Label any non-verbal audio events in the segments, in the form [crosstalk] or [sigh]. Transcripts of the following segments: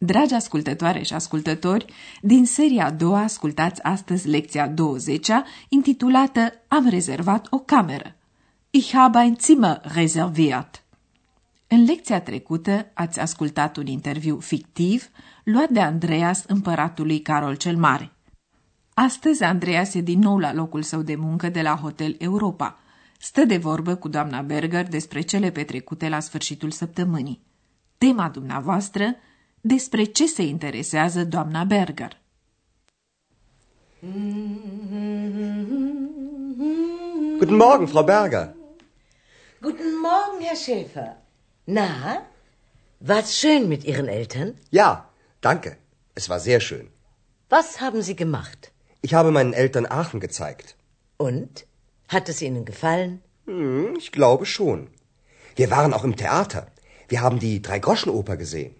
Dragi ascultătoare și ascultători, din seria a doua ascultați astăzi lecția 20 intitulată Am rezervat o cameră. Ich habe ein Zimmer reserviert. În lecția trecută ați ascultat un interviu fictiv luat de Andreas împăratului Carol cel Mare. Astăzi Andreas e din nou la locul său de muncă de la Hotel Europa. Stă de vorbă cu doamna Berger despre cele petrecute la sfârșitul săptămânii. Tema dumneavoastră, despre ce se interesează doamna Berger. Guten Morgen, Frau Berger. Guten Morgen, Herr Schäfer. Na, war's schön mit Ihren Eltern? Ja, danke. Es war sehr schön. Was haben Sie gemacht? Ich habe meinen Eltern Aachen gezeigt. Und? Hat es Ihnen gefallen? Hm, ich glaube schon. Wir waren auch im Theater. Wir haben die Dreigroschenoper gesehen.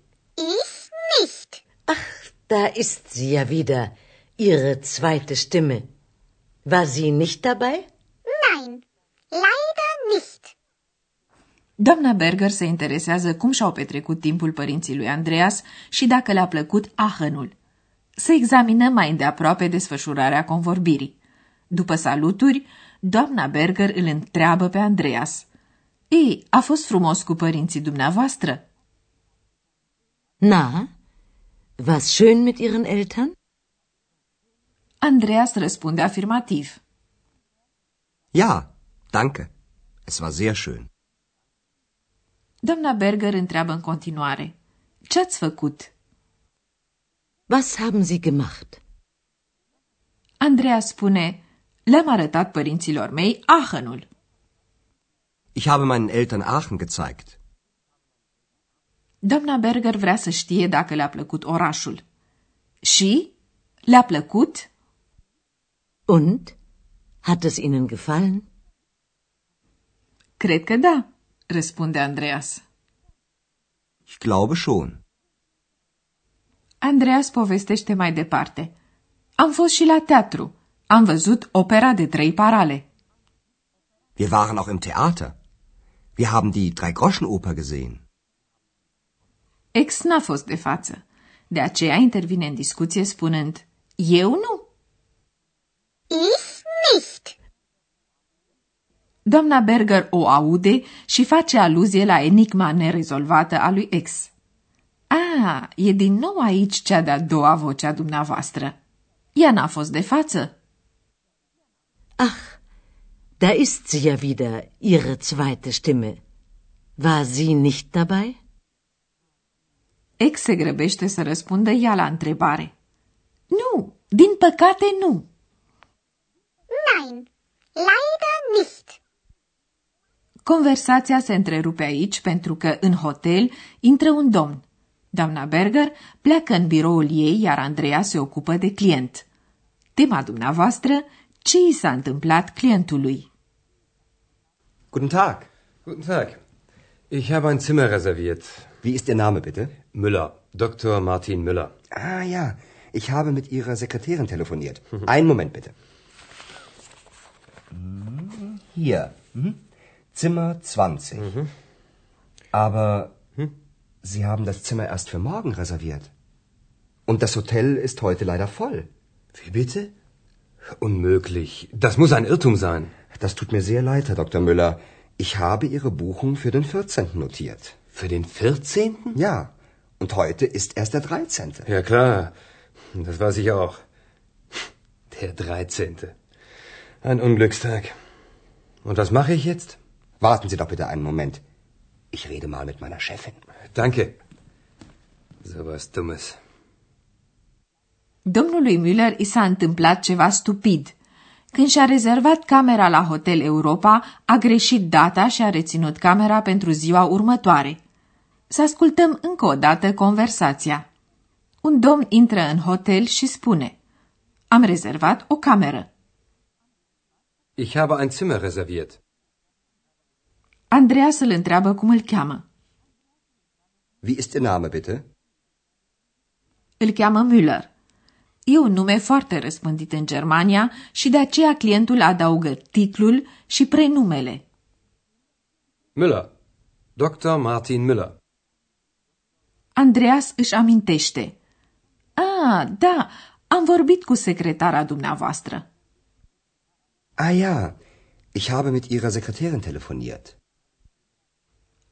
Ich nicht. Ach, da ist sie ja wieder, Ihre zweite Stimme. War sie nicht dabei? Nein, leider nicht. Doamna Berger se interesează cum și-au petrecut timpul părinții lui Andreas și dacă le-a plăcut Aachenul. Să examinăm mai îndeaproape desfășurarea convorbirii. După saluturi, doamna Berger îl întreabă pe Andreas. Ei, a fost frumos cu părinții dumneavoastră? Na, war's schön mit Ihren Eltern? Andreas răspunde afirmativ. Ja, danke. Es war sehr schön. Doamna Berger întreabă în continuare. Ce ați făcut? Was haben Sie gemacht? Andreea spune, le-am arătat părinților mei Aachenul. Ich habe meinen Eltern Aachen gezeigt. Doamna Berger vrea să știe dacă le-a plăcut orașul. Și? Le-a plăcut? Und? Hat es Ihnen gefallen? Cred că da, răspunde Andreas. Ich glaube schon. Andreas povestește mai departe. Am fost și la teatru. Am văzut opera de trei parale. Wir waren auch im Theater. Wir haben die Dreigroschenoper gesehen. Ex n-a fost de față. De aceea intervine în discuție spunând, eu nu. Ich nicht. Doamna Berger o aude și face aluzie la enigma nerezolvată a lui Ex. A, e din nou aici cea de-a doua voce a dumneavoastră. Ea n-a fost de față. Ach, da ist sie ja wieder, Ihre zweite Stimme. War sie nicht dabei? Ex se grăbește să răspundă ea la întrebare. Nu, din păcate nu. Nein, leider nicht. Conversația se întrerupe aici pentru că în hotel intră un domn. Doamna Berger pleacă în biroul ei, iar Andreea se ocupă de client. Tema dumneavoastră, ce i s-a întâmplat clientului? Guten Tag. Guten Tag. Ich habe ein Zimmer reserviert. Wie ist Ihr Name, bitte? Müller. Dr. Martin Müller. Ah ja, ich habe mit Ihrer Sekretärin telefoniert. [laughs] Einen Moment bitte. Hier. Mhm. Zimmer 20. Aber Sie haben das Zimmer erst für morgen reserviert. Und das Hotel ist heute leider voll. Wie bitte? Unmöglich. Das muss ein Irrtum sein. Das tut mir sehr leid, Herr Dr. Müller. Ich habe Ihre Buchung für den 14. notiert. Für den 14.? Ja, und heute ist erst der 13. Ja, klar. Das weiß ich auch. Der 13. Ein Unglückstag. Und was mache ich jetzt? Warten Sie doch bitte einen Moment. Ich rede mal mit meiner Chefin. Danke. So was Dummes. Domnului Müller i s-a întâmplat ceva stupid. Când și-a rezervat camera la Hotel Europa, a greșit data și a reținut camera pentru ziua următoare. Să ascultăm încă o dată conversația. Un domn intră în hotel și spune Am rezervat o cameră. Ich habe ein Zimmer reserviert. Andreas îl întreabă cum îl cheamă. Wie ist Ihr Name, bitte? Îl cheamă Müller. E un nume foarte răspândit în Germania și de aceea clientul adaugă titlul și prenumele. Müller. Dr. Martin Müller. Andreas își amintește. Ah, da, am vorbit cu secretara dumneavoastră. Ah ja, ich habe mit Ihrer Sekretärin telefoniert.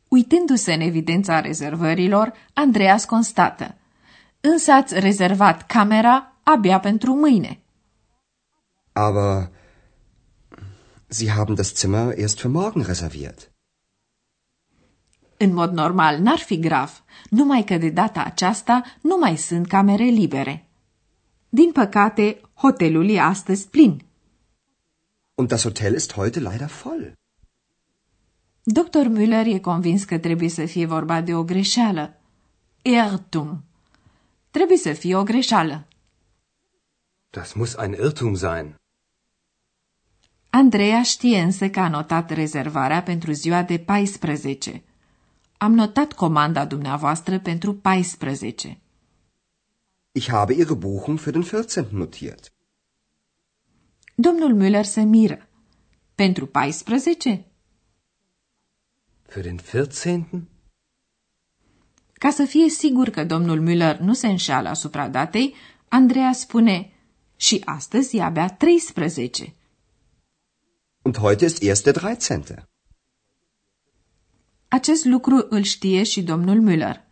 Uitându-se în evidența rezervărilor, Andreas constată. Însă ați rezervat camera abia pentru mâine. Aber Sie haben das Zimmer erst für morgen reserviert. În mod normal n-ar fi grav, numai că de data aceasta nu mai sunt camere libere. Din păcate, hotelul e astăzi plin. Und das Hotel ist heute leider voll. Dr. Müller e convins că trebuie să fie vorba de o greșeală. Irrtum. Trebuie să fie o greșeală. Das muss ein Irrtum sein. Andreea știe însă că a notat rezervarea pentru ziua de 14. Am notat comanda dumneavoastră pentru 14. Ich habe Ihre Buchung für den 14. notiert. Domnul Müller se miră. Pentru 14? Für den 14. Ca să fie sigur că domnul Müller nu se înșeală asupra datei, Andreea spune și astăzi e abia 13. Und heute ist erst der 13. Acest lucru îl știe și domnul Müller.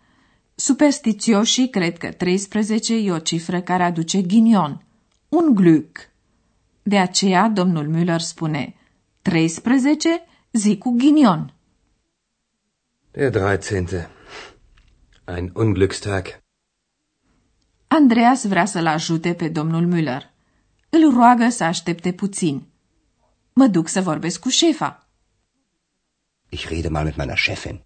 Superstițioșii cred că 13 e o cifră care aduce ghinion, un glück. De aceea, domnul Müller spune 13 zi cu ghinion. Der 13. Ein Unglückstag. Andreas vrea să-l ajute pe domnul Müller. Îl roagă să aștepte puțin. Mă duc să vorbesc cu șefa. Ich rede mal mit meiner Chefin.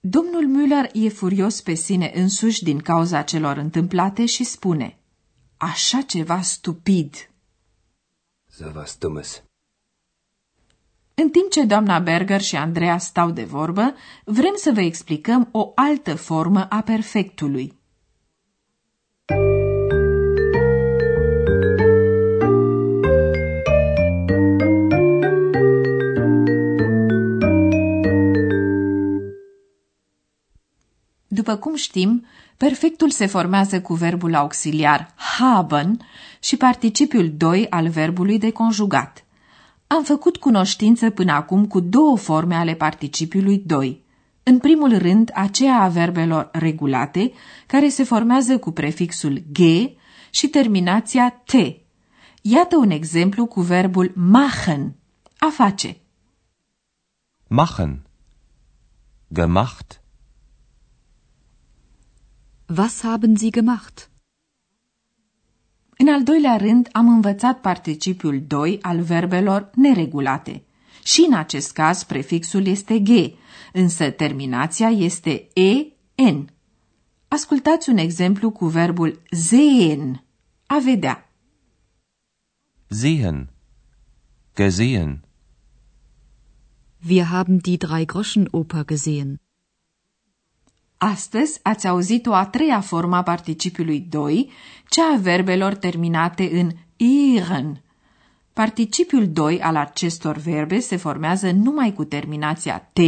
Domnul Müller e furios pe sine însuși din cauza celor întâmplate și spune Așa ceva stupid. So was Dummes. În timp ce doamna Berger și Andreea stau de vorbă, vrem să vă explicăm o altă formă a perfectului. După cum știm, perfectul se formează cu verbul auxiliar haben și participiul 2 al verbului de conjugat. Am făcut cunoștință până acum cu două forme ale participiului 2. În primul rând, aceea a verbelor regulate, care se formează cu prefixul g și terminația t. Iată un exemplu cu verbul machen, a face. Machen. Gemacht. Was haben Sie gemacht? În al doilea rând, am învățat participiul 2 al verbelor neregulate. Și în acest caz, prefixul este g, însă terminația este en. Ascultați un exemplu cu verbul sehen, a vedea. Sehen. Gesehen. Wir haben die Drei-Groschen-Oper gesehen. Astăzi ați auzit o a treia formă a participiului 2, cea a verbelor terminate în iren. Participiul 2 al acestor verbe se formează numai cu terminația t,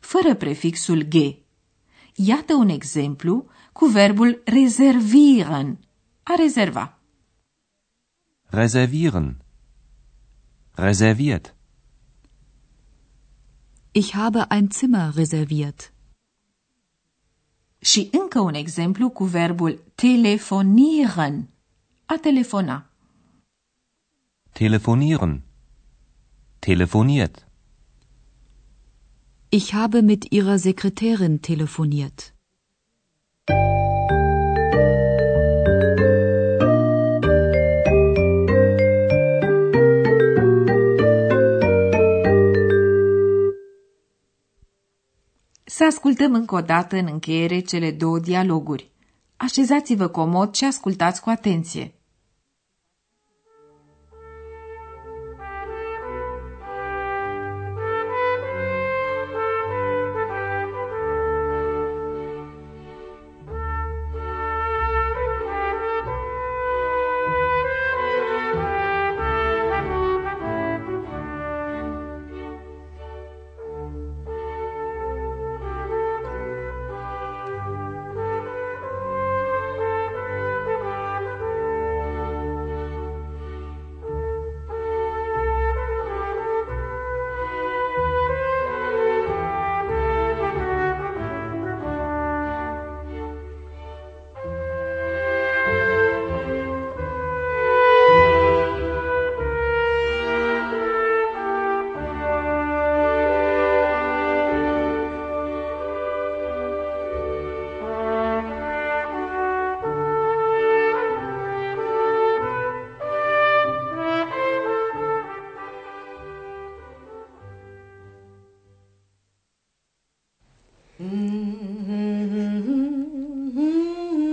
fără prefixul g. Iată un exemplu cu verbul reservieren, a rezerva. Reservieren. Reserviert. Ich habe ein Zimmer reserviert. Și încă un exemplu cu verbul telefonieren, a telefona. Telefonieren. Telefoniert. Ich habe mit Ihrer Sekretärin telefoniert. Să ascultăm încă o dată în încheiere cele două dialoguri. Așezați-vă comod și ascultați cu atenție.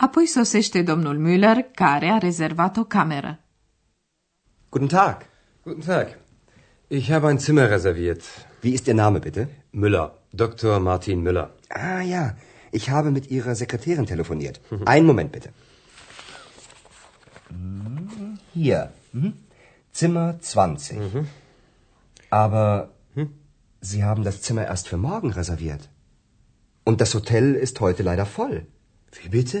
Apoi sosește domnul Müller, care a rezervat o cameră. Guten Tag. Guten Tag. Ich habe ein Zimmer reserviert. Wie ist Ihr Name, bitte? Müller. Dr. Martin Müller. Ah ja, ich habe mit Ihrer Sekretärin telefoniert. Einen Moment bitte. Hier. Mhm. Zimmer 20. Aber Sie haben das Zimmer erst für morgen reserviert. Und das Hotel ist heute leider voll. Wie bitte?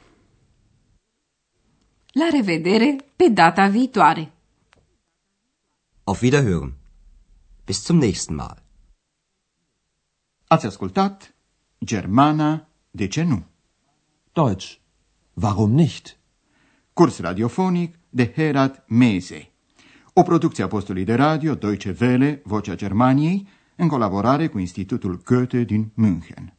La revedere pe data viitoare! Auf Wiederhören. Bis zum nächsten Mal. Ați ascultat Germana, de ce nu? Deutsch. Warum nicht? Curs radiofonic de Herat Mese. O producție a postului de radio Deutsche Welle, Vocea Germaniei, în colaborare cu Institutul Goethe din München.